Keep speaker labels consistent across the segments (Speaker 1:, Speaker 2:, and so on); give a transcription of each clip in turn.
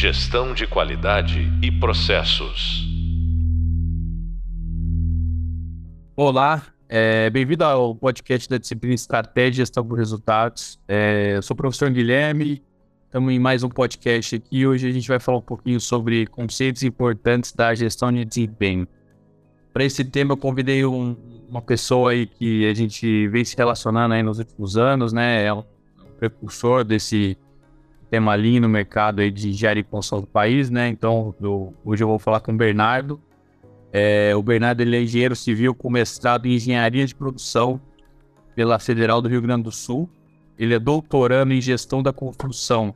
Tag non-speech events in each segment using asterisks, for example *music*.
Speaker 1: Gestão de qualidade e processos.
Speaker 2: Olá, é, bem-vindo ao podcast da disciplina Estratégia e Gestão por Resultados. É, eu sou o professor Guilherme, estamos em mais um podcast aqui. Hoje a gente vai falar um pouquinho sobre conceitos importantes da gestão de desempenho. Para esse tema, eu convidei um, uma pessoa aí que a gente vem se relacionando aí nos últimos anos, né? É um, precursor desse tema ali no mercado aí de engenharia e construção do país, né? Então, eu, hoje eu vou falar com o Bernardo. É, o Bernardo ele é engenheiro civil com mestrado em engenharia de produção pela Federal do Rio Grande do Sul. Ele é doutorando em gestão da construção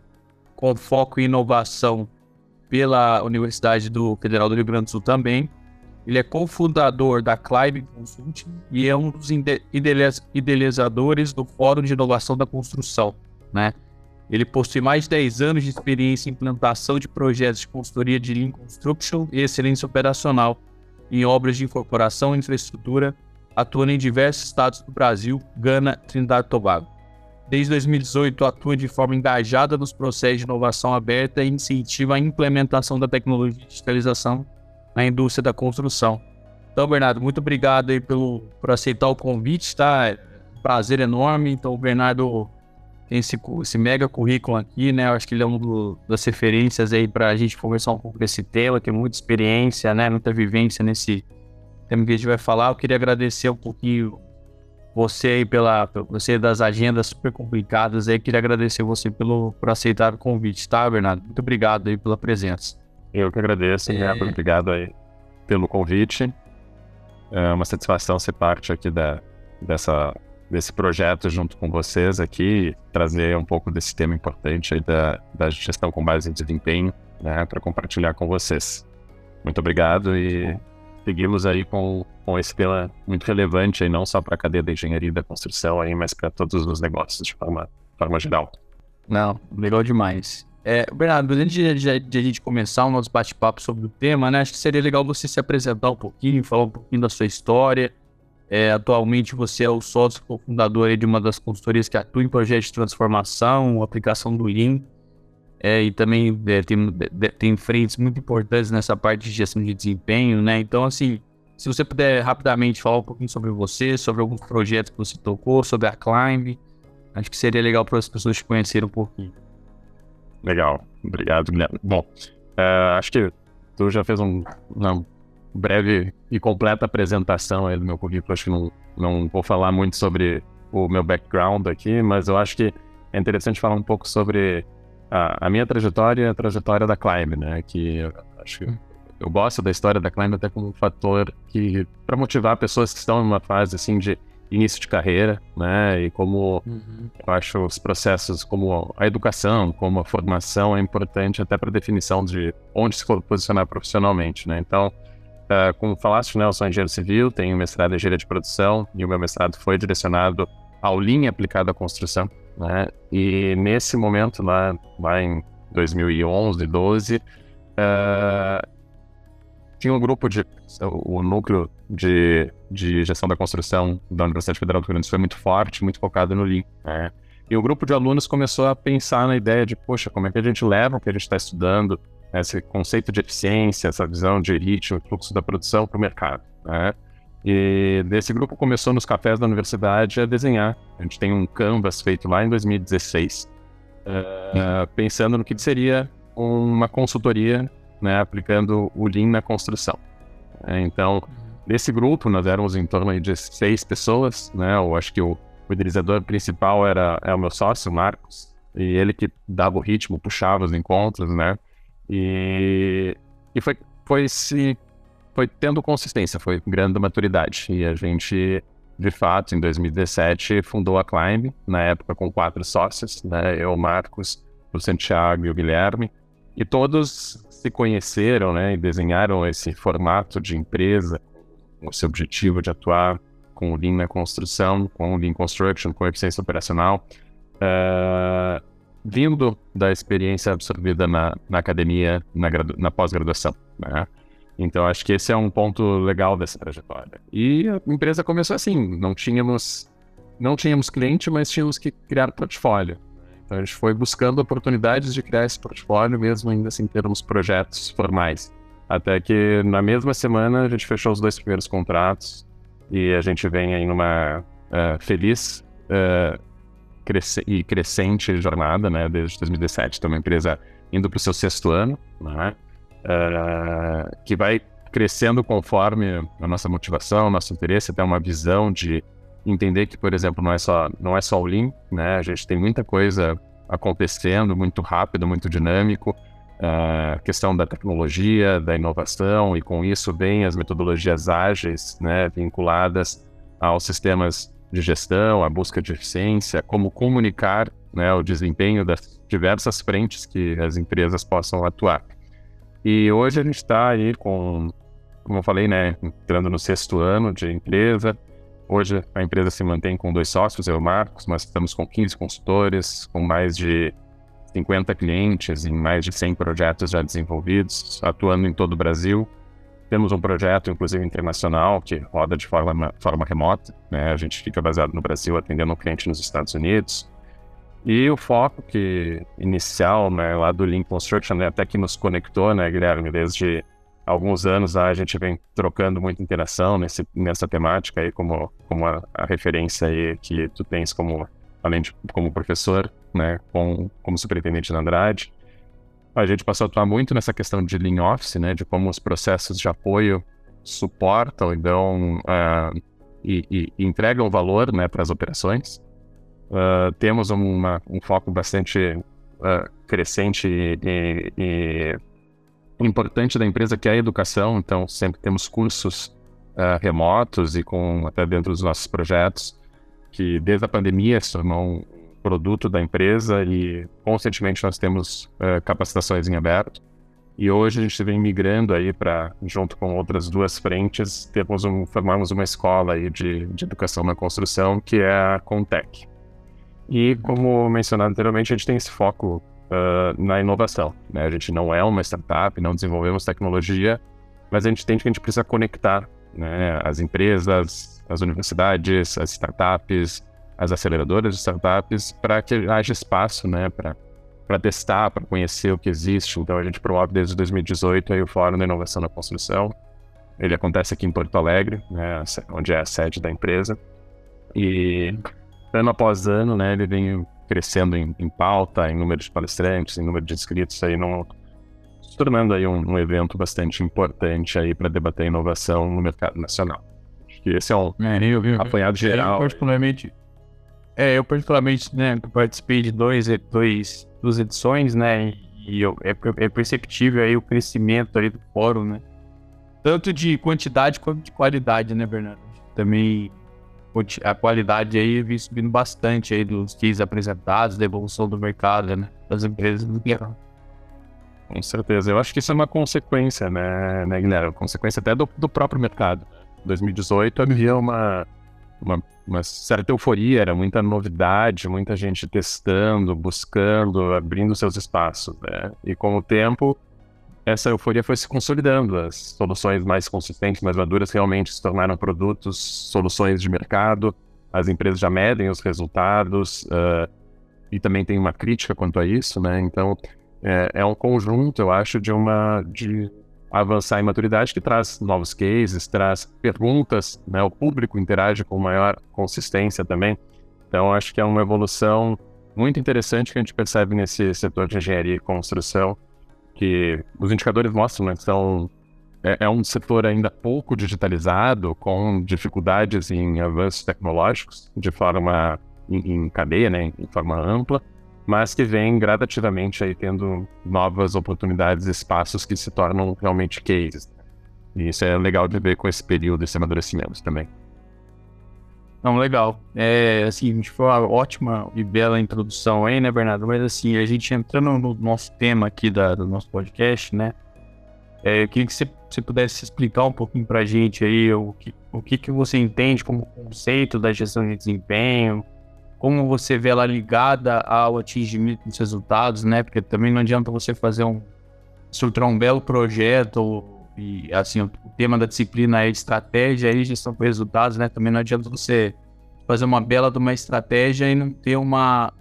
Speaker 2: com foco em inovação pela Universidade do Federal do Rio Grande do Sul também. Ele é cofundador da Climb Consulting e é um dos idealizadores do Fórum de Inovação da Construção, né? Ele possui mais de 10 anos de experiência em implantação de projetos de consultoria de Lean Construction e excelência operacional em obras de incorporação e infraestrutura, atuando em diversos estados do Brasil, Gana, Trindade e Tobago. Desde 2018, atua de forma engajada nos processos de inovação aberta e incentiva a implementação da tecnologia de digitalização na indústria da construção. Então, Bernardo, muito obrigado aí pelo, por aceitar o convite, tá? É prazer enorme. Então, o Bernardo tem esse, esse mega currículo aqui, né? Eu acho que ele é uma das referências aí para a gente conversar um pouco desse tema, tem muita experiência, né? Muita vivência nesse tema que a gente vai falar. Eu queria agradecer um pouquinho você aí pela você das agendas super complicadas aí. Queria agradecer você pelo por aceitar o convite, tá, Bernardo? Muito obrigado aí pela presença.
Speaker 3: Eu que agradeço, é... Né? obrigado aí pelo convite. É uma satisfação ser parte aqui da, dessa desse projeto junto com vocês aqui, trazer um pouco desse tema importante aí da, da gestão com base em desempenho, né, para compartilhar com vocês. Muito obrigado e seguimos aí com, com esse tema muito relevante aí, não só para a cadeia da engenharia e da construção aí, mas para todos os negócios de forma, forma geral.
Speaker 2: Não, legal demais. É, Bernardo, antes de, de, de, a gente começar o nosso bate-papo sobre o tema, né, acho que seria legal você se apresentar um pouquinho, falar um pouquinho da sua história, é, atualmente você é o sócio cofundador de uma das consultorias que atua em projetos de transformação, aplicação do Lean, é, e também é, tem, tem frentes muito importantes nessa parte de gestão de desempenho, né? Então, assim, se você puder rapidamente falar um pouquinho sobre você, sobre alguns projetos que você tocou, sobre a Climb, acho que seria legal para as pessoas te conhecerem um pouquinho.
Speaker 3: Legal, obrigado, Guilherme. Bom, uh, acho que tu já fez um, um breve e completa apresentação aí do meu currículo. Acho que não, não vou falar muito sobre o meu background aqui, mas eu acho que é interessante falar um pouco sobre a, a minha trajetória e a trajetória da Climb, né? Que eu, acho que eu gosto da história da Climb até como um fator que para motivar pessoas que estão em uma fase assim de início de carreira, né? E como uhum. eu acho os processos, como a educação, como a formação é importante até para definição de onde se posicionar profissionalmente, né? Então, Uh, como falaste, né, eu sou engenheiro civil, tenho mestrado em engenharia de produção e o meu mestrado foi direcionado ao linha aplicada à construção. Né? E nesse momento, lá, lá em 2011, 12, uh, tinha um grupo de. O núcleo de, de gestão da construção da Universidade Federal do Rio Grande do Sul foi muito forte, muito focado no Lean. Né? E o grupo de alunos começou a pensar na ideia de, poxa, como é que a gente leva o que a gente está estudando esse conceito de eficiência, essa visão de ritmo, fluxo da produção para o mercado. Né? E desse grupo começou nos cafés da universidade a desenhar. A gente tem um canvas feito lá em 2016, uh, eh, pensando no que seria uma consultoria, né, aplicando o Lean na construção. É, então, desse grupo, nós éramos em torno de seis pessoas, né? Eu acho que o, o idealizador principal era é o meu sócio, o Marcos, e ele que dava o ritmo, puxava os encontros, né? E, e foi, foi se foi tendo consistência, foi grande maturidade. E a gente, de fato, em 2017, fundou a Climb, na época com quatro sócios, né? Eu, Marcos, o Santiago e o Guilherme. E todos se conheceram, né? E desenharam esse formato de empresa, com esse objetivo de atuar com o Lean na construção, com o Lean Construction, com eficiência operacional. Uh, vindo da experiência absorvida na, na academia, na, na pós-graduação. Né? Então, acho que esse é um ponto legal dessa trajetória. E a empresa começou assim, não tínhamos, não tínhamos cliente, mas tínhamos que criar portfólio. Então, a gente foi buscando oportunidades de criar esse portfólio, mesmo ainda sem termos projetos formais. Até que na mesma semana a gente fechou os dois primeiros contratos e a gente vem aí numa uh, feliz uh, e crescente jornada, né? Desde 2017, então uma empresa indo para o seu sexto ano, né? Uh, que vai crescendo conforme a nossa motivação, nosso interesse, até uma visão de entender que, por exemplo, não é só não é só o Lean, né? A gente tem muita coisa acontecendo, muito rápido, muito dinâmico. A uh, questão da tecnologia, da inovação e com isso vem as metodologias ágeis, né, vinculadas aos sistemas de gestão, a busca de eficiência, como comunicar né, o desempenho das diversas frentes que as empresas possam atuar. E hoje a gente está aí com, como eu falei, né, entrando no sexto ano de empresa, Hoje a empresa se mantém com dois sócios, eu e o Marcos, mas estamos com 15 consultores, com mais de 50 clientes em mais de 100 projetos já desenvolvidos, atuando em todo o Brasil. Temos um projeto, inclusive internacional, que roda de forma, forma remota. Né? A gente fica baseado no Brasil, atendendo um cliente nos Estados Unidos. E o foco que inicial, né, lá do Link Construction, né, até que nos conectou, né, Guilherme, desde alguns anos a gente vem trocando muita interação nesse, nessa temática aí, como, como a, a, referência aí que tu tens como, além de como professor, né, com, como superintendente da Andrade. A gente passou a atuar muito nessa questão de Lean Office, né, de como os processos de apoio suportam e dão uh, e, e, entregam valor, né, para as operações. Uh, temos uma, um foco bastante uh, crescente e, e importante da empresa que é a educação, então sempre temos cursos remotos e com até dentro dos nossos projetos que desde a pandemia se tornou produto da empresa e constantemente nós temos uh, capacitações em aberto. E hoje a gente vem migrando aí para, junto com outras duas frentes, temos um, formamos uma escola aí de, de educação na construção, que é a Contec. E como mencionado anteriormente, a gente tem esse foco uh, na inovação. Né? A gente não é uma startup, não desenvolvemos tecnologia, mas a gente entende que a gente precisa conectar né, as empresas, as universidades, as startups, as aceleradoras de startups, para que haja espaço né, para testar, para conhecer o que existe. Então, a gente promove desde 2018 aí, o Fórum da Inovação na Construção. Ele acontece aqui em Porto Alegre, né, onde é a sede da empresa. E ano após ano, né, ele vem crescendo em, em, pauta, em número de palestrantes, em número de inscritos, aí não, se tornando aí um, um evento bastante importante aí para debater inovação no mercado nacional. Acho que esse é um é, eu, eu, apanhado geral.
Speaker 2: Eu particularmente, é, eu particularmente, né, participei de dois, dois, duas edições, né, e eu, é, é perceptível aí o crescimento ali do fórum, né, tanto de quantidade quanto de qualidade, né, Bernardo? Também a qualidade aí vem subindo bastante aí dos keys apresentados, da evolução do mercado, né? Das empresas do
Speaker 3: Com certeza. Eu acho que isso é uma consequência, né, né Guilherme? Consequência até do, do próprio mercado. 2018 havia uma, uma, uma, certa euforia, era muita novidade, muita gente testando, buscando, abrindo seus espaços, né? E com o tempo, essa euforia foi se consolidando. As soluções mais consistentes, mais maduras, realmente se tornaram produtos, soluções de mercado. As empresas já medem os resultados uh, e também tem uma crítica quanto a isso, né? Então, é, é, um conjunto, eu acho, de uma de avançar em maturidade que traz novos cases, traz perguntas, né? O público interage com maior consistência também. Então, acho que é uma evolução muito interessante que a gente percebe nesse setor de engenharia e construção que os indicadores mostram, né, é, é, um setor ainda pouco digitalizado, com dificuldades em avanços tecnológicos, de forma em, em cadeia, né, em forma ampla, mas que vem gradativamente aí tendo novas oportunidades, espaços que se tornam realmente cases. E isso é legal de ver com esse período, esse amadurecimento também.
Speaker 2: Não, legal. É, assim, a gente foi uma ótima e bela introdução aí, né, Bernardo? Mas, assim, a gente entrando no nosso tema aqui da, do nosso podcast, né? É, eu queria que você, você pudesse explicar um pouquinho pra gente aí o que, o que, que você entende como conceito da gestão de desempenho, como você vê ela ligada ao atingimento dos resultados, né? Porque também não adianta você fazer um, estruturar um belo projeto e assim, o tema da disciplina é estratégia e gestão de resultados, né? Também não adianta você fazer uma bela de uma estratégia e não ter uma,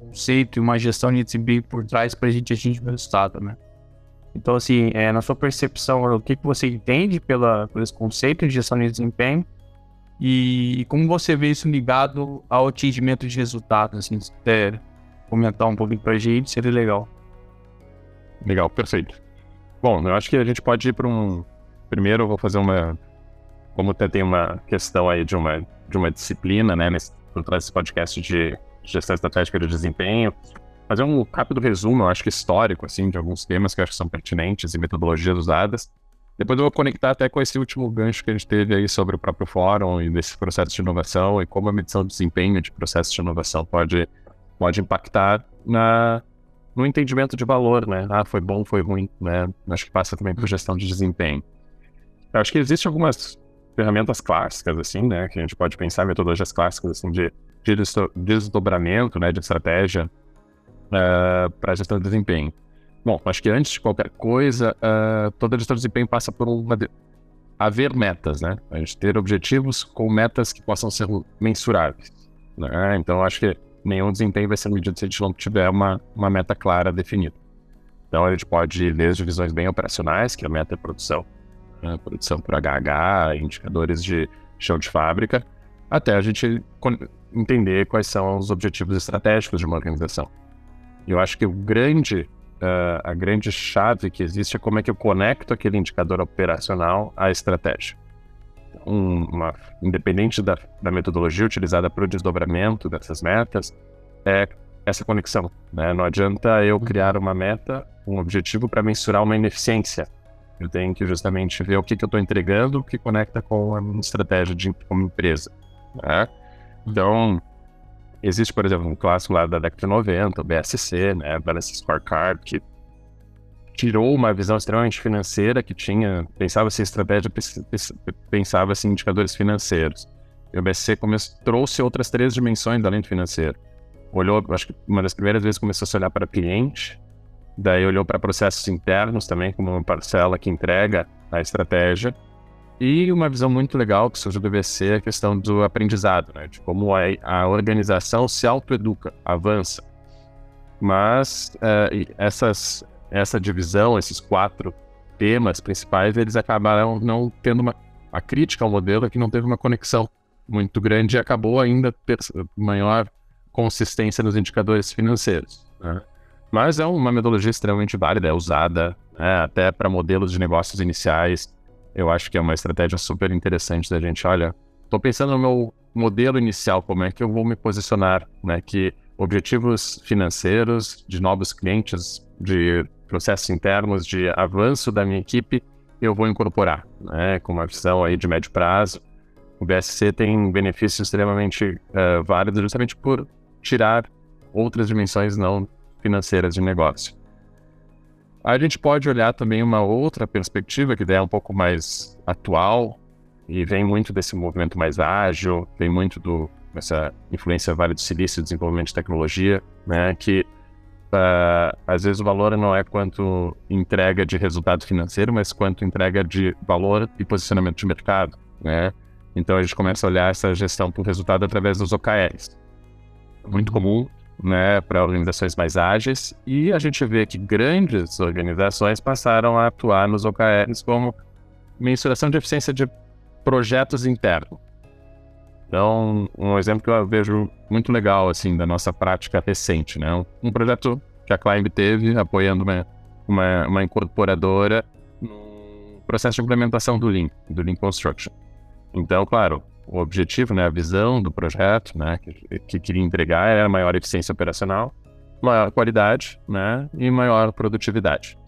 Speaker 2: um conceito e uma gestão de desempenho por trás para a gente atingir o resultado, né? Então, assim, é, na sua percepção, o que, que você entende pela, por esse conceito de gestão de desempenho e, como você vê isso ligado ao atingimento de resultados, assim, se puder comentar um pouquinho para a gente, seria legal.
Speaker 3: Legal, perfeito. Bom, eu acho que a gente pode ir para um. Primeiro, eu vou fazer uma. Como até tem uma questão aí de uma, de uma disciplina, né, nesse, por trás desse podcast de gestão estratégica de desempenho, fazer um rápido resumo, eu acho que histórico, assim, de alguns temas que eu acho que são pertinentes e metodologias usadas. Depois eu vou conectar até com esse último gancho que a gente teve aí sobre o próprio fórum e desse processo de inovação e como a medição de desempenho de processo de inovação pode, pode impactar na, no entendimento de valor, né? Ah, foi bom, foi ruim, né? Acho que passa também por gestão de desempenho. Eu acho que existem algumas ferramentas clássicas, assim, né? Que a gente pode pensar, metodologias clássicas, assim, de, de desdobramento, né? De estratégia uh, eh, para gestão de desempenho. Bom, acho que antes de qualquer coisa, uh, toda gestão de desempenho passa por uma de... haver metas, né? A gente ter objetivos com metas que possam ser mensuráveis. Né? Então, acho que nenhum desempenho vai ser medido se a gente não tiver uma, uma meta clara definida. Então, a gente pode ir desde visões bem operacionais, que a meta é produção, né? produção por HH, indicadores de chão de fábrica, até a gente entender quais são os objetivos estratégicos de uma organização. Eu acho que o grande, uh, a grande chave que existe é como é que eu conecto aquele indicador operacional à estratégia. Um, uma, independente da, da metodologia utilizada para o desdobramento dessas metas, é essa conexão. Né? Não adianta eu criar uma meta, um objetivo para mensurar uma ineficiência. Eu tenho que justamente ver o que, que eu estou entregando, que conecta com a minha estratégia de, como empresa. Né? Então, Existe, por exemplo, um clássico lá da década de 90, o BSC, né, Balance Scorecard, que tirou uma visão extremamente financeira que tinha, pensava-se estratégia, pensava-se indicadores financeiros. E o BSC começou, trouxe outras três dimensões além do financeiro. Olhou, acho que uma das primeiras vezes começou a se olhar para cliente, daí olhou para processos internos também, como uma parcela que entrega a estratégia, e uma visão muito legal que surgiu do BC é a questão do aprendizado, né? De como a, a organização se autoeduca, avança. Mas uh, essas, essa divisão, esses quatro temas principais, eles acabaram não tendo uma... A crítica ao modelo é que não teve uma conexão muito grande e acabou ainda maior consistência nos indicadores financeiros. Né? Mas é uma metodologia extremamente válida, é usada né, até para modelos de negócios iniciais eu acho que é uma estratégia super interessante da gente. Olha, estou pensando no meu modelo inicial, como é que eu vou me posicionar, né? Que objetivos financeiros de novos clientes, de processos internos, de avanço da minha equipe, eu vou incorporar, né? Com uma visão aí de médio prazo. O BSC tem benefícios extremamente uh, válidos justamente por tirar outras dimensões não financeiras de negócio. A gente pode olhar também uma outra perspectiva, que é um pouco mais atual, e vem muito desse movimento mais ágil, vem muito do, dessa influência Vale do Silício, desenvolvimento de tecnologia, né, que uh, às vezes o valor não é quanto entrega de resultado financeiro, mas quanto entrega de valor e posicionamento de mercado, né? Então a gente começa a olhar essa gestão por resultado através dos OKRs. Muito comum né, para organizações mais ágeis, e a gente vê que grandes organizações passaram a atuar nos OKRs como mensuração de eficiência de projetos internos. Então, um exemplo que eu vejo muito legal assim da nossa prática recente, né, um projeto que a Climb teve apoiando uma, uma, uma incorporadora no processo de implementação do Lean, do Lean Construction. Então, claro, o objetivo, né, a visão do projeto, né, que, que queria entregar era maior eficiência operacional, maior qualidade, né, e maior produtividade.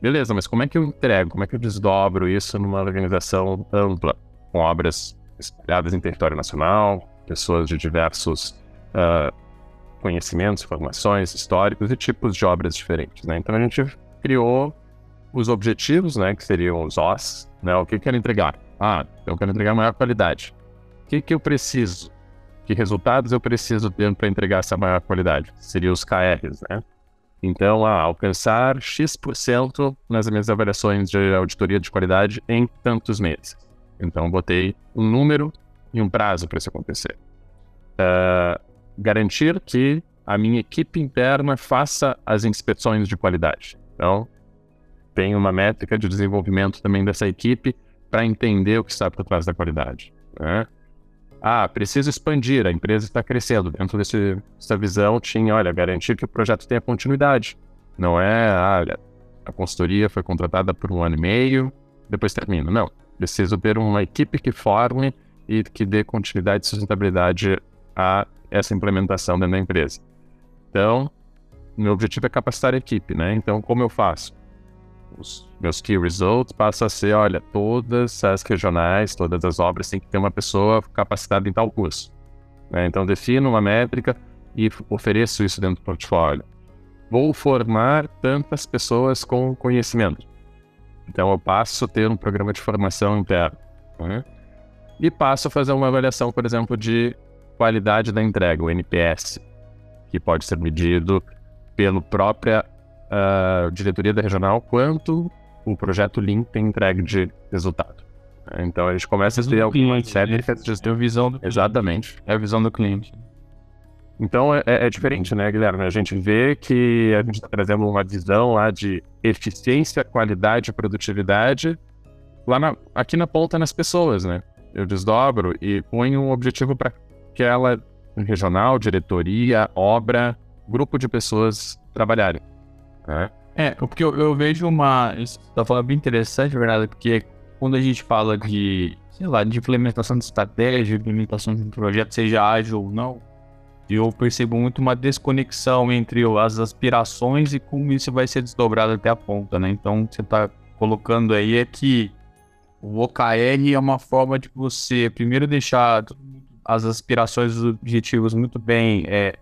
Speaker 3: Beleza, mas como é que eu entrego, como é que eu desdobro isso numa organização ampla, com obras espalhadas em território nacional, pessoas de diversos uh, conhecimentos, formações, históricos e tipos de obras diferentes, né? Então a gente criou os objetivos, né, que seriam os OS, né, o que eu quero entregar, ah, eu quero entregar maior qualidade. O que, que eu preciso? Que resultados eu preciso ter para entregar essa maior qualidade? Seriam os KRs, né? Então, ah, alcançar X% nas minhas avaliações de auditoria de qualidade em tantos meses. Então, botei um número e um prazo para isso acontecer. Uh, garantir que a minha equipe interna faça as inspeções de qualidade. Então, tem uma métrica de desenvolvimento também dessa equipe para entender o que está por trás da qualidade. Né? Ah, preciso expandir, a empresa está crescendo. Dentro desse, dessa visão tinha, olha, garantir que o projeto tenha continuidade. Não é, ah, olha, a consultoria foi contratada por um ano e meio, depois termina. Não, preciso ter uma equipe que forme e que dê continuidade e sustentabilidade a essa implementação dentro da empresa. Então, meu objetivo é capacitar a equipe, né? Então, como eu faço? Os meus key results passam a ser, olha, todas as regionais, todas as obras têm que ter uma pessoa capacitada em tal curso. Né? Então, defino uma métrica e ofereço isso dentro do portfólio. Vou formar tantas pessoas com conhecimento. Então, eu passo a ter um programa de formação interno. Né? E passo a fazer uma avaliação, por exemplo, de qualidade da entrega, o NPS que pode ser medido pela própria uh, diretoria da regional, quanto o projeto Lean tem entregue de resultado. Então a gente começa a ter algumas métricas de...
Speaker 2: É a visão do
Speaker 3: Exatamente.
Speaker 2: É a visão do cliente.
Speaker 3: Então é, é, diferente, né, Guilherme? A gente vê que a gente está trazendo uma visão lá de eficiência, qualidade, produtividade, lá na, aqui na ponta nas pessoas, né? Eu desdobro e ponho um objetivo para que ela regional, diretoria, obra, grupo de pessoas trabalharem. Né?
Speaker 2: É, porque eu, eu vejo uma. Isso tá falando bem interessante, verdade, porque quando a gente fala de, sei lá, de implementação de estratégia, implementação de um projeto, seja ágil ou não, eu percebo muito uma desconexão entre as aspirações e como isso vai ser desdobrado até a ponta, né? Então, você está colocando aí é que o OKR é uma forma de você primeiro deixar as aspirações os objetivos muito bem. É,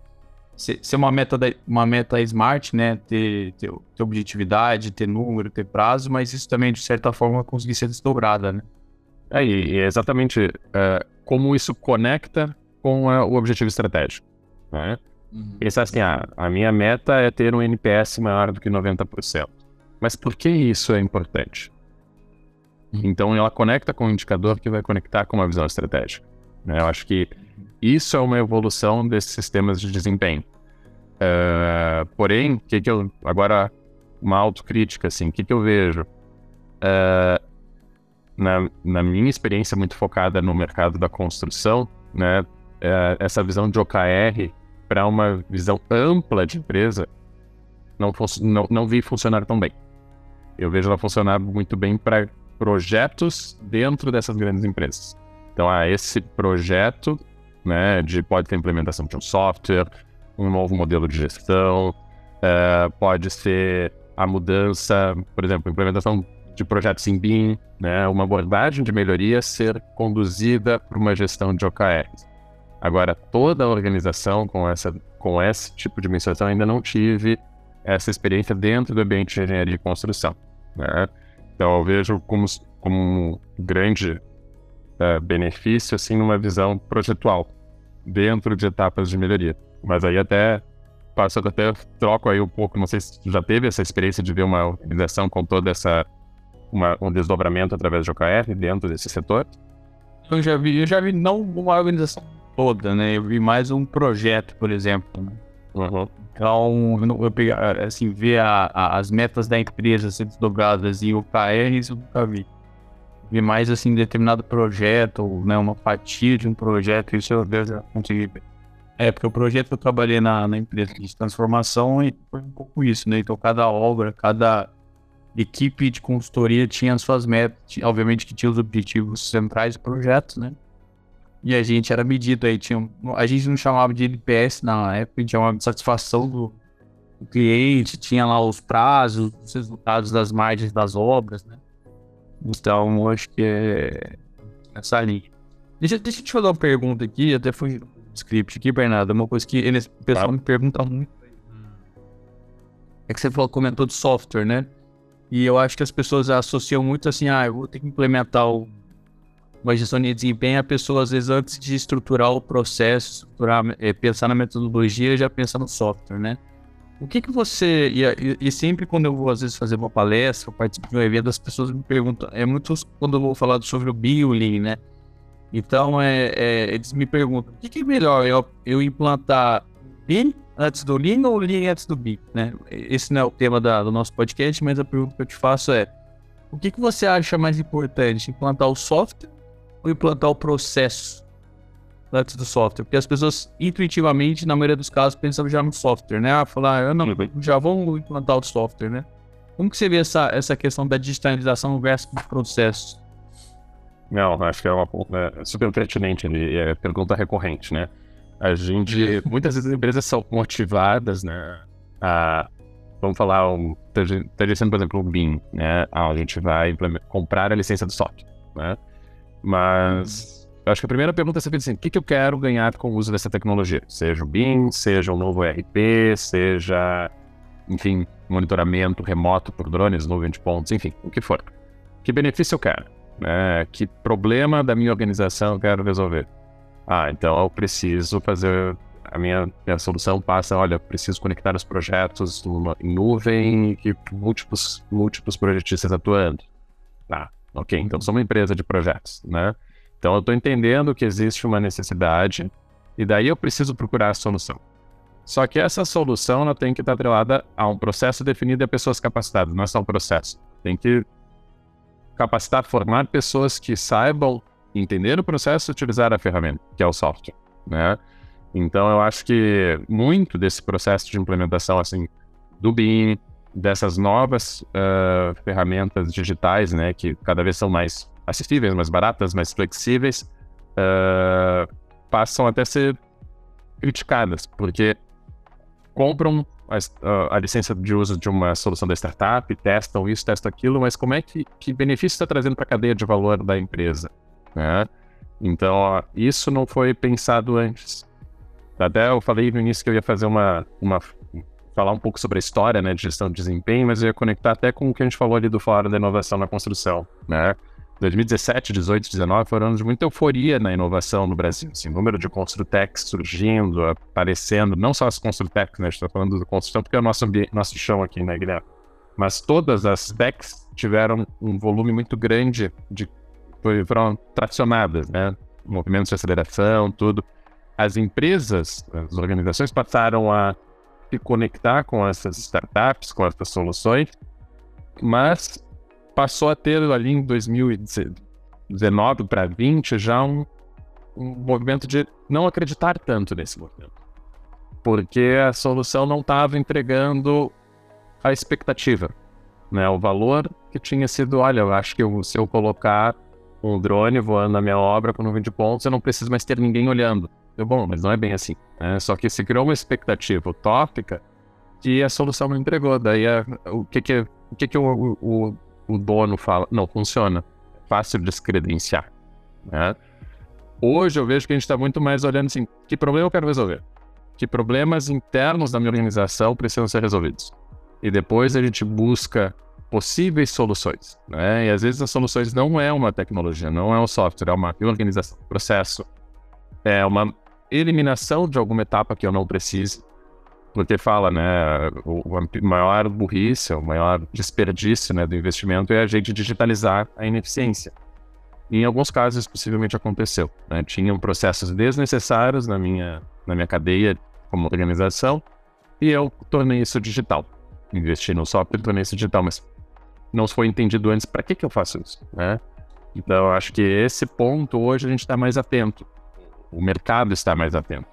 Speaker 2: ser, ser uma meta, da, uma meta smart, né? Ter, ter, ter, objetividade, ter número, ter prazo, mas isso também, de certa forma, conseguir ser desdobrada, né?
Speaker 3: É, e é exatamente é, como isso conecta com é, o objetivo estratégico. Né? Uhum. Pensar assim, ah, a minha meta é ter um NPS maior do que 90%. Mas por que isso é importante? Uhum. Então ela conecta com o indicador que vai conectar com uma visão estratégica. Né? Eu acho que isso é uma evolução desses sistemas de desempenho. Uh, porém, que que eu agora uma autocrítica assim, o que, que eu vejo uh, na, na, minha experiência muito focada no mercado da construção, né, uh, essa visão de OKR para uma visão ampla de empresa não, não, não vi funcionar tão bem. Eu vejo ela funcionar muito bem para projetos dentro dessas grandes empresas. Então, há esse projeto, né, de pode ter implementação de um software, um novo modelo de gestão, uh, pode ser a mudança, por exemplo, implementação de projetos em BIM, né, uma abordagem de melhoria ser conduzida por uma gestão de OKRs. Agora, toda a organização com, essa, com esse tipo de mensuração ainda não tive essa experiência dentro do ambiente de engenharia e construção. Né? Então, eu vejo como, como um grande uh, benefício, assim, numa visão projetual, dentro de etapas de melhoria. Mas aí até passo até troco aí um pouco, não sei se já teve essa experiência de ver uma organização com toda essa uma, um desdobramento através de OKR dentro desse setor?
Speaker 2: Eu já vi, eu já vi não uma organização toda, né? Eu vi mais um projeto, por exemplo. Uhum. Então, eu pegar, assim, ver a, a, as metas da empresa sendo desdobradas em OKRs, eu nunca vi ver mais assim determinado projeto, ou né, uma fatia de um projeto, isso eu, já consegui ver. É, porque o projeto que eu trabalhei na, na empresa de transformação foi um pouco isso, né? Então cada obra, cada equipe de consultoria tinha as suas metas, obviamente que tinha os objetivos centrais do projeto, né? E a gente era medido aí, tinha, a gente não chamava de NPS na época, a gente chamava de satisfação do, do cliente, tinha lá os prazos, os resultados das margens das obras, né? Então, acho que é essa linha. Deixa, deixa eu te fazer uma pergunta aqui, até foi script aqui, Bernardo, uma coisa que eles, o pessoal ah. me pergunta muito. É que você falou, comentou de software, né? E eu acho que as pessoas associam muito assim, ah, eu vou ter que implementar o, uma gestão de desempenho, a pessoa, às vezes, antes de estruturar o processo, estruturar, é, pensar na metodologia, já pensa no software, né? O que que você. E, e, sempre quando eu vou, às vezes, fazer uma palestra, ou participar de um evento, as pessoas me perguntam. É muito quando eu vou falar sobre o Billing, né? Então, é, é, eles me perguntam: o que, que é melhor? Eu, eu implantar BIM antes do Lean ou Lean antes do BIM, né? Esse não é o tema da, do nosso podcast, mas a pergunta que eu te faço é: o que, que você acha mais importante, implantar o software ou implantar o processo antes do software? Porque as pessoas, intuitivamente, na maioria dos casos, pensam já no software, né? Ah, falar, eu não, já vamos implantar o software, né? Como que você vê essa, essa questão da digitalização versus processos?
Speaker 3: Não, acho que é uma é super pertinente é pergunta recorrente, né? A gente, *laughs* muitas vezes as empresas são motivadas, né, a, vamos falar, um, tá, tá sendo, por exemplo, o BIM, né? Ah, a gente vai comprar a licença do software, né? Mas eu acho que a primeira pergunta é sempre assim, o que, que eu quero ganhar com o uso dessa tecnologia? Seja o BIM, seja um novo ERP, seja, enfim, monitoramento remoto por drones, nuvem de pontos, enfim, o que for. Que benefício eu quero? Né? Que problema da minha organização eu quero resolver? Ah, então eu preciso fazer. A minha, minha solução passa, olha, preciso conectar os projetos numa, em nuvem e múltiplos, múltiplos projetistas atuando. Tá, ok, então sou uma empresa de projetos, né? Então eu estou entendendo que existe uma necessidade e daí eu preciso procurar a solução. Só que essa solução ela tem que estar atrelada a um processo definido e a pessoas capacitadas, não é só um processo. Tem que capacitar, formar pessoas que saibam entender o processo e utilizar a ferramenta, que é o software, né? Então eu acho que muito desse processo de implementação assim do BIM, dessas novas uh, ferramentas digitais, né, que cada vez são mais acessíveis, mais baratas, mais flexíveis, uh, passam até a ser criticadas, porque compram a, a, licença de uso de uma solução da startup, testam isso, testam aquilo, mas como é que, que benefício está trazendo para a cadeia de valor da empresa? Né? Então, ó, isso não foi pensado antes. Até eu falei no início que eu ia fazer uma, uma falar um pouco sobre a história né, de gestão de desempenho, mas eu ia conectar até com o que a gente falou ali do Fórum da Inovação na Construção. Né? 2017, 18, 19 foram anos de muita euforia na inovação no Brasil. Assim, número de Construtex surgindo, aparecendo, não só as Construtex, né? Está falando do construção porque é o nosso, nosso chão aqui, né, Guilherme? Mas todas as techs tiveram um volume muito grande de foram tracionadas, né? Movimentos de aceleração, tudo. As empresas, as organizações passaram a se conectar com essas startups, com essas soluções, mas passou a ter ali em 2019 para 20 já um, um movimento de não acreditar tanto nesse movimento. Porque a solução não estava entregando a expectativa, né? O valor que tinha sido, olha, eu acho que eu, se eu colocar um drone voando na minha obra com nuvem de pontos, eu não preciso mais ter ninguém olhando. Eu, bom, mas não é bem assim. Né? Só que se criou uma expectativa utópica que a solução não entregou. Daí a, o que que, o que, que o, o, o dono fala, não funciona, fácil de descredenciar. Né? Hoje eu vejo que a gente está muito mais olhando assim, que problema eu quero resolver? Que problemas internos da minha organização precisam ser resolvidos? E depois a gente busca possíveis soluções. Né? E às vezes as soluções não é uma tecnologia, não é um software, é uma organização, processo, é uma eliminação de alguma etapa que eu não precise, porque fala, né, o, maior burrice, o maior desperdício né, do investimento é a gente digitalizar a ineficiência. E em alguns casos, possivelmente aconteceu. Né? Tinham processos desnecessários na minha, na minha cadeia como organização e eu tornei isso digital. Investi no software e tornei isso digital, mas não foi entendido antes para que, que eu faço isso, né? Então, eu acho que esse ponto hoje a gente está mais atento. O mercado está mais atento.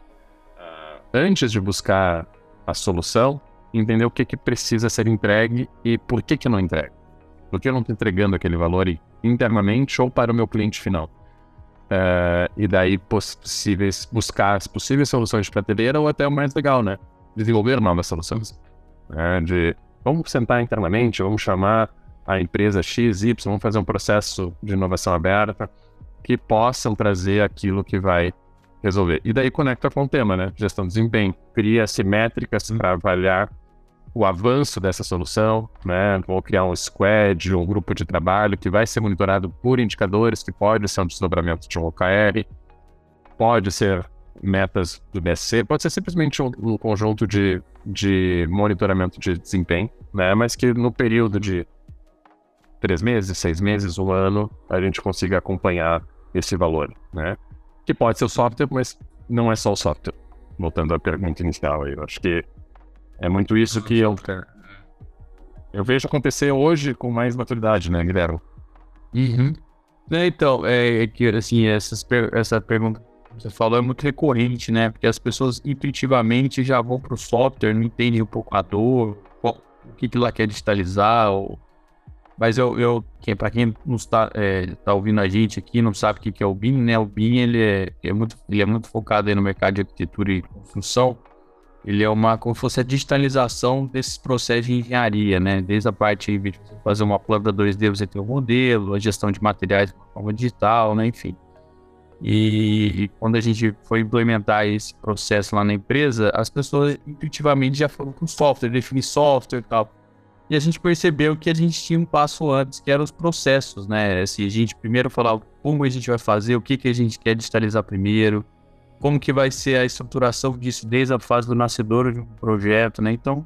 Speaker 3: Antes de buscar a solução, entender o que, que precisa ser entregue e por que, que não entrega. Por que eu não estou entregando aquele valor internamente ou para o meu cliente final? Uh, e daí possíveis, buscar as possíveis soluções de prateleira ou até o mais legal, né? Desenvolver novas soluções. Né? De vamos sentar internamente, vamos chamar a empresa X, Y, vamos fazer um processo de inovação aberta que possam trazer aquilo que vai resolver. E daí conecta com o tema, né? Gestão de desempenho. Cria-se métricas para avaliar o avanço dessa solução, né? Vou criar um squad, um grupo de trabalho que vai ser monitorado por indicadores, que pode ser um desdobramento de um OKR, pode ser metas do BSC, pode ser simplesmente um, um conjunto de, de monitoramento de desempenho, né? Mas que no período de três meses, seis meses, um ano, a gente consiga acompanhar esse valor, né? Que pode ser o software, mas não é só o software. voltando à pergunta inicial, eu acho que é muito isso que eu, eu vejo acontecer hoje com mais maturidade, né, Guilherme?
Speaker 2: Uhum. É, então, é, é que assim, essas, essa pergunta que você falou é muito recorrente, né? Porque as pessoas intuitivamente já vão para o software, não entendem um pouco a dor, qual, o que, que ela quer digitalizar. Ou... Mas eu, eu para quem não está é, tá ouvindo a gente aqui, não sabe o que, que é o BIM, né? O BIM ele é, é muito, ele é muito focado no mercado de arquitetura e construção. Ele é uma, como se fosse a digitalização desses processos de engenharia, né? Desde a parte de fazer uma planta 2D, você tem o modelo, a gestão de materiais de forma digital, né? Enfim. E, e, quando a gente foi implementar esse processo lá na empresa, as pessoas intuitivamente já foram com software, definir software e tal. E a gente percebeu que a gente tinha um passo antes, que eram os processos, né? Assim, a gente primeiro falava como a gente vai fazer, o que, que a gente quer digitalizar primeiro, como que vai ser a estruturação disso desde a fase do nascedor de um projeto, né? Então,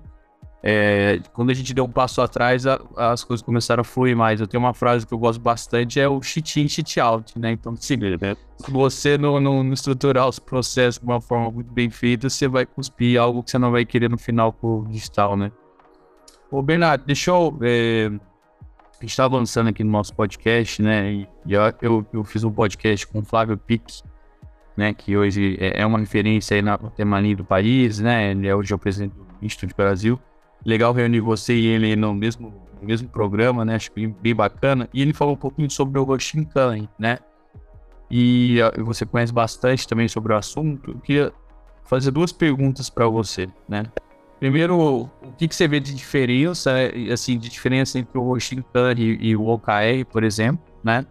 Speaker 2: é, quando a gente deu um passo atrás, a, as coisas começaram a fluir mais. Eu tenho uma frase que eu gosto bastante, é o cheat in, cheat out, né? Então, se, né? se você não, não, não, estruturar os processos de uma forma muito bem feita, você vai cuspir algo que você não vai querer no final com o digital, né? Ô, Bernardo, deixa eu... É, a gente está avançando aqui no nosso podcast, né? E eu, eu, fiz um podcast com o Flávio Pique, né, que hoje é, é uma referência aí na Temalim do país, né, ele é hoje é o presidente do Instituto Brasil. Legal reunir você e ele no mesmo, no mesmo programa, né, acho bem, bem bacana. E ele falou um pouquinho sobre o Roshinkan, né, e você conhece bastante também sobre o assunto. Eu queria fazer duas perguntas para você, né. Primeiro, o que, que, você vê de diferença, assim, de diferença entre o Roshinkan e, e o OKR, por exemplo, né?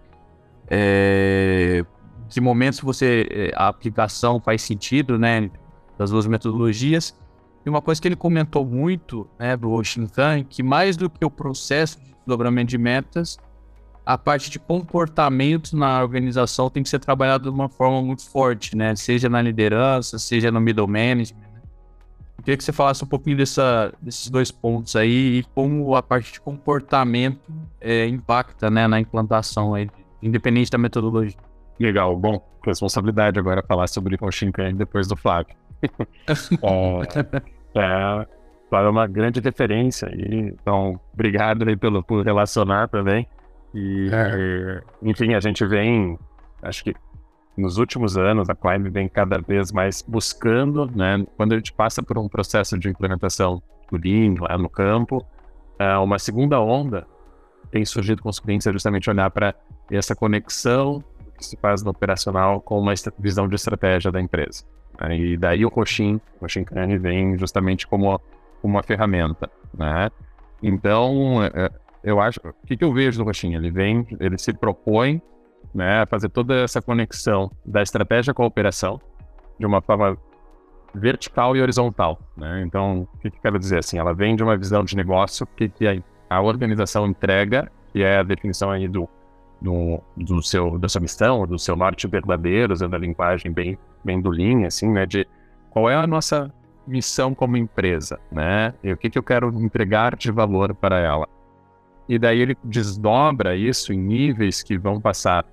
Speaker 2: É, que momentos você eh, a aplicação faz sentido, né, das duas metodologias. E uma coisa que ele comentou muito, né, do Shinkan, que mais do que o processo de dobramento de metas, a parte de comportamento na organização tem que ser trabalhada de uma forma muito forte, né, seja na liderança, seja no middle management. Eu queria que você falasse um pouquinho dessa, desses dois pontos aí e como a parte de comportamento é, impacta, né, na implantação aí, independente da metodologia.
Speaker 3: Legal, bom, responsabilidade agora falar sobre o Shinkan depois do Flávio. *laughs* é, é, Flávio é uma grande referência, e, então obrigado aí pelo, por relacionar também. E, é. e, enfim, a gente vem, acho que nos últimos anos, a Climb vem cada vez mais buscando, né, quando a gente passa por um processo de implementação do Lean lá no campo, é, uma segunda onda tem surgido com os clientes é justamente olhar para essa conexão que se faz no operacional com uma visão de estratégia da empresa. Né? E daí o Roshin, o Roshin Crane vem justamente como, uma ferramenta, né? Então, é, é, eu acho, o que, eu vejo do Roshin? Ele vem, ele se propõe, né, fazer toda essa conexão da estratégia com a operação de uma forma vertical e horizontal, né? Então, o que, que quero dizer assim? Ela vem de uma visão de negócio que, que a, a organização entrega, que é a definição aí do do, do seu, da sua missão, do seu norte verdadeiro, usando a linguagem bem, bem do Lean, assim, né, de qual é a nossa missão como empresa, né, e o que, que eu quero entregar de valor para ela. E daí ele desdobra isso em níveis que vão passar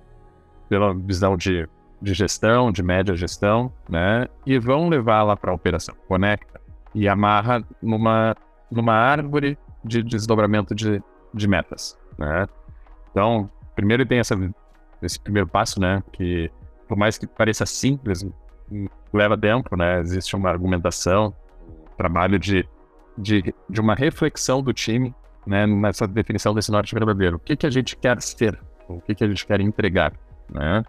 Speaker 3: pela visão de, de gestão, de média gestão, né, e vão levar lá para a operação, conecta e amarra numa, numa árvore de desdobramento de, de metas, né. Então, primeiro tem essa, esse primeiro passo, né? Que por mais que pareça simples, leva tempo, né? Existe uma argumentação, trabalho de, de, de uma reflexão do time, né? Nessa definição desse norte verdadeiro. O que, que a gente quer ser? O que, que a gente quer entregar, né?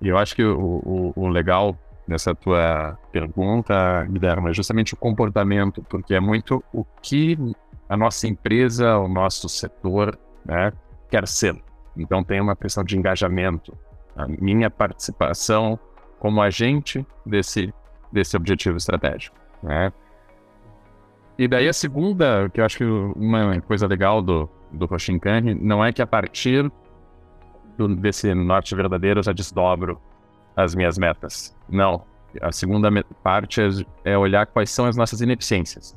Speaker 3: E eu acho que o, o, o legal dessa tua pergunta, Guilherme, é justamente o comportamento, porque é muito o que a nossa empresa, o nosso setor, né, quer ser. Então tem uma questão de engajamento, a minha participação como agente desse, desse objetivo estratégico. Né? E daí a segunda, que eu acho que uma coisa legal do, do Roshinkane, não é que a partir desse norte verdadeiro eu já desdobro as minhas metas. Não. A segunda parte é, é olhar quais são as nossas ineficiências.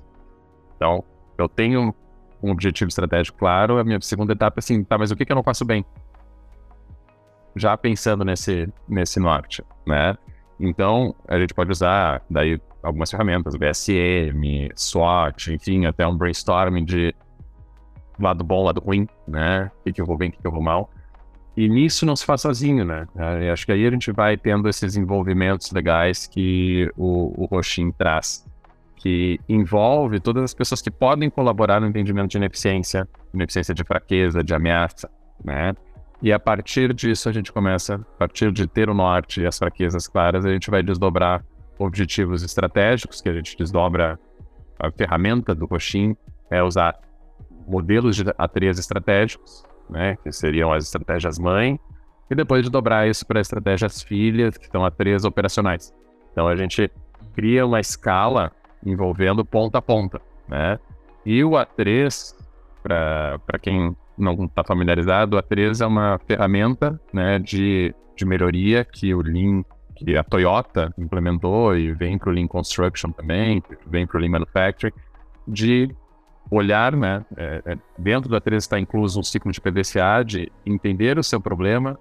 Speaker 3: Então, eu tenho um objetivo estratégico claro, a minha segunda etapa é assim, tá, mas o que, que eu não faço bem? Já pensando nesse, nesse norte, né? Então, a gente pode usar daí algumas ferramentas, BSM, SWOT, enfim, até um brainstorming de lado bom, lado ruim, né? O que, que eu vou bem, o que, que eu vou mal. E nisso não se faz sozinho, né? Eu acho que aí a gente vai tendo esses envolvimentos legais que o, o Roxin traz, que envolve todas as pessoas que podem colaborar no entendimento de ineficiência, ineficiência de fraqueza, de ameaça, né? E a partir disso a gente começa, a partir de ter o norte e as fraquezas claras, a gente vai desdobrar objetivos estratégicos, que a gente desdobra a ferramenta do Roxin, é usar modelos de A3 estratégicos, né, que seriam as estratégias mãe, e depois de dobrar isso para estratégias filhas, que são A3 operacionais. Então a gente cria uma escala envolvendo ponta a ponta, né? E o A3, para quem não está familiarizado, o A3 é uma ferramenta né, de, de melhoria que o Lean, que a Toyota implementou e vem para o Lean Construction também, vem para o Lean Manufacturing, de olhar, né? É, é, dentro do A3 está incluso um ciclo de PDCA de entender o seu problema,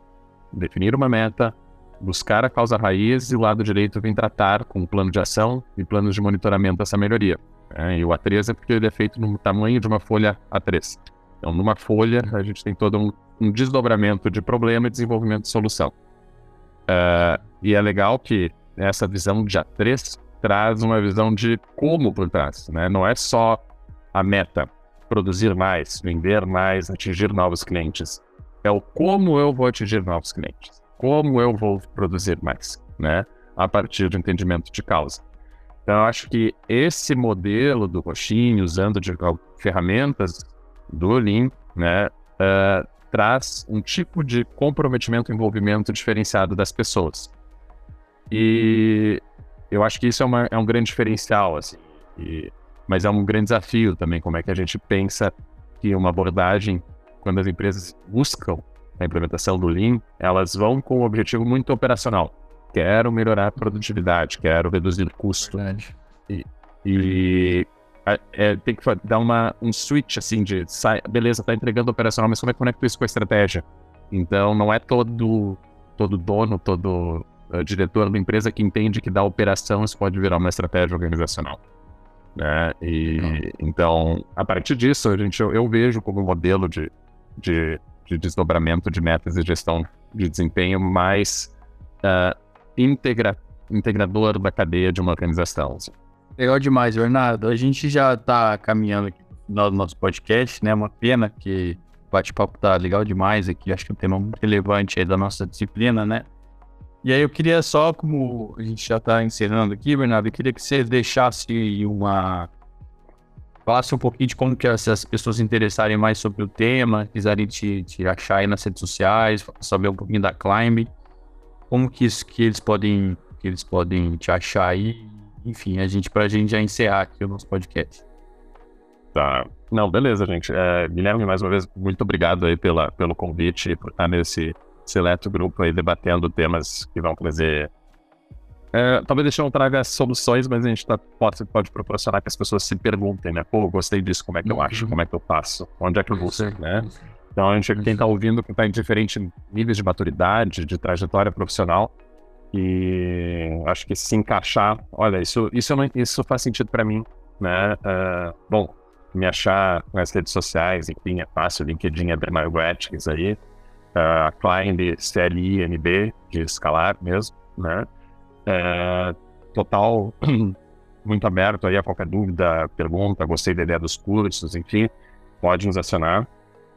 Speaker 3: definir uma meta, buscar a causa raiz e o lado direito vem tratar com um plano de ação e planos de monitoramento essa melhoria. É, e o A3 é porque ele é feito no tamanho de uma folha A3. Então, numa folha, a gente tem todo um, um desdobramento de problema e desenvolvimento de solução. Uh, e é legal que essa visão de A3 traz uma visão de como por trás. Né? Não é só a meta, produzir mais, vender mais, atingir novos clientes. É o como eu vou atingir novos clientes, como eu vou produzir mais, né? A partir do entendimento de causa. Então, eu acho que esse modelo do Roxinho, usando de ferramentas do Lean, né, uh, traz um tipo de comprometimento envolvimento diferenciado das pessoas. E eu acho que isso é, uma, é um grande diferencial, assim. E mas é um grande desafio também, como é que a gente pensa que uma abordagem, quando as empresas buscam a implementação do Lean, elas vão com um objetivo muito operacional. Quero melhorar a produtividade, quero reduzir custo. Verdade. E, e é, tem que dar uma, um switch assim de sai, beleza, tá entregando operacional, mas como é que conecta isso com a estratégia? Então não é todo todo dono, todo uh, diretor da empresa que entende que da operação isso pode virar uma estratégia organizacional. Né? E então, a partir disso, a gente, eu, eu vejo como modelo de, de, de, desdobramento de metas e gestão de desempenho mais uh, integra, integrador da cadeia de uma organização. Assim.
Speaker 2: Legal demais, Bernardo. A gente já está caminhando aqui no final do nosso podcast, né? Uma pena que o bate-papo tá legal demais aqui. Acho que é um tema muito relevante aí da nossa disciplina, né? E aí eu queria só, como a gente já está encerrando aqui, Bernardo, eu queria que você deixasse uma... Falasse um pouquinho de como que as, as pessoas interessarem mais sobre o tema, quiserem te, te achar aí nas redes sociais, saber um pouquinho da Climb, como que, isso, que eles podem que eles podem te achar aí, enfim, a gente, pra gente já encerrar aqui o nosso podcast.
Speaker 3: Tá. Não, beleza, gente. É, Guilherme, mais uma vez, muito obrigado aí pela, pelo convite, por estar nesse, seleto grupo aí debatendo temas que vão trazer. É, talvez a gente não traga soluções, mas a gente tá, pode, pode proporcionar que as pessoas se perguntem, né? Pô, gostei disso, como é que eu acho, como é que eu faço, onde é que eu busco, né? Então a gente, quem tá ouvindo, que tá em diferentes níveis de maturidade, de trajetória profissional, e acho que se encaixar, olha, isso, isso, não, isso faz sentido para mim, né? Uh, bom, me achar nas redes sociais, enfim, é fácil, LinkedIn é Bernardo Atkins aí, a Klein de CLINB, de escalar mesmo, né? É, total, *clears throat* muito aberto aí a qualquer dúvida, pergunta, gostei da ideia dos cursos, enfim, pode nos acionar.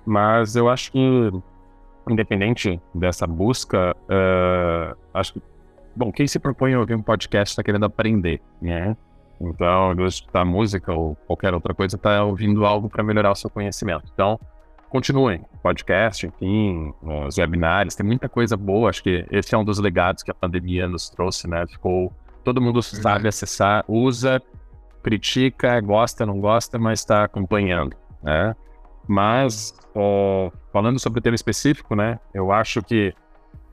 Speaker 3: Mas eu acho que, independente dessa busca, uh, acho que, bom, quem se propõe a ouvir um podcast está querendo aprender, né? Então, escutar música ou qualquer outra coisa, está ouvindo algo para melhorar o seu conhecimento. Então, continuem. Podcast, enfim, os webinários, tem muita coisa boa. Acho que esse é um dos legados que a pandemia nos trouxe, né? Ficou. Todo mundo sabe acessar, usa, critica, gosta, não gosta, mas está acompanhando, né? Mas, ó, falando sobre o tema específico, né? Eu acho que,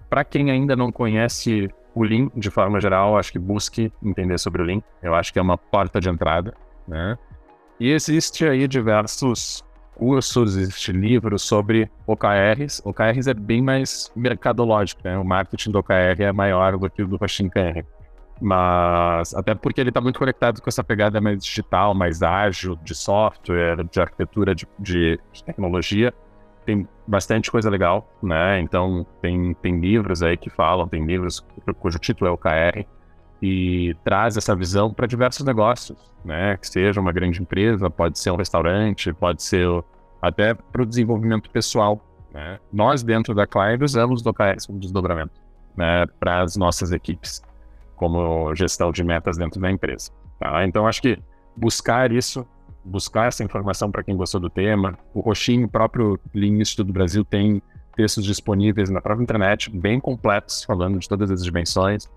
Speaker 3: para quem ainda não conhece o Lean, de forma geral, acho que busque entender sobre o Lean. Eu acho que é uma porta de entrada, né? E existe aí diversos cursos, existe livros sobre OKRs. OKRs é bem mais mercadológico, né? O marketing do OKR é maior do que o do Machine Mas até porque ele está muito conectado com essa pegada mais digital, mais ágil, de software, de arquitetura, de, de, tecnologia. Tem bastante coisa legal, né? Então tem, tem livros aí que falam, tem livros cujo título é o KR, e traz essa visão para diversos negócios, né? Que seja uma grande empresa, pode ser um restaurante, pode ser até para o desenvolvimento pessoal. Né? Nós, dentro da Clive, usamos o OKRs como desdobramento né? para as nossas equipes, como gestão de metas dentro da empresa. Tá? Então, acho que buscar isso, buscar essa informação para quem gostou do tema. O Roxinho, o próprio Lean Instituto do Brasil, tem textos disponíveis na própria internet, bem completos, falando de todas as dimensões.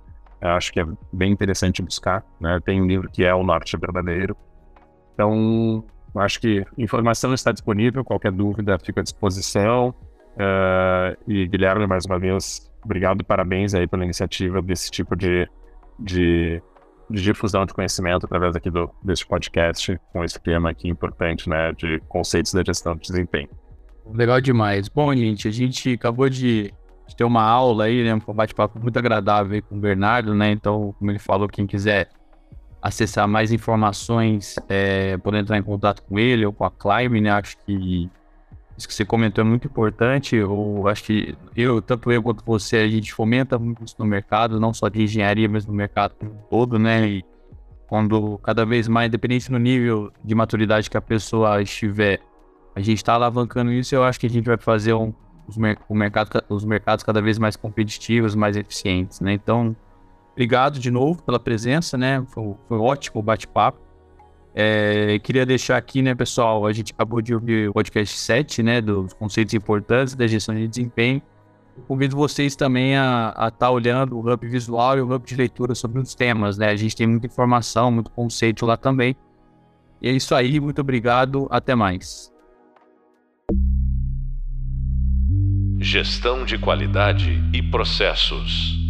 Speaker 3: Eu acho que é bem interessante buscar. Né? Tem um livro que é O Norte Verdadeiro. Então, acho que informação está disponível, qualquer dúvida fica à disposição. Uh, e Guilherme, mais uma vez, obrigado e parabéns aí pela iniciativa desse tipo de, de, de difusão de conhecimento através aqui do, deste podcast, com esse tema aqui importante, né, de conceitos da gestão de desempenho.
Speaker 2: Legal demais. Bom, gente, a gente acabou de de ter uma aula aí, né? Um bate-papo muito agradável aí com o Bernardo, né? Então, como ele falou, quem quiser acessar mais informações, é, poder entrar em contato com ele ou com a Climb, né? Acho que isso que você comentou é muito importante. Eu acho que eu, tanto eu quanto você, a gente fomenta muito isso no mercado, não só de engenharia, mas no mercado todo, né? E quando cada vez mais, independente do nível de maturidade que a pessoa estiver, a gente está alavancando isso, eu acho que a gente vai fazer um, os, mer o mercado, os mercados cada vez mais competitivos, mais eficientes, né? Então, obrigado de novo pela presença, né? Foi, foi ótimo o bate-papo. É, queria deixar aqui, né, pessoal, a gente acabou de ouvir o podcast 7, né, dos conceitos importantes da gestão de desempenho. Convido vocês também a estar tá olhando o hub visual e o hub de leitura sobre os temas, né? A gente tem muita informação, muito conceito lá também. E é isso aí, muito obrigado, até mais.
Speaker 1: Gestão de qualidade e processos.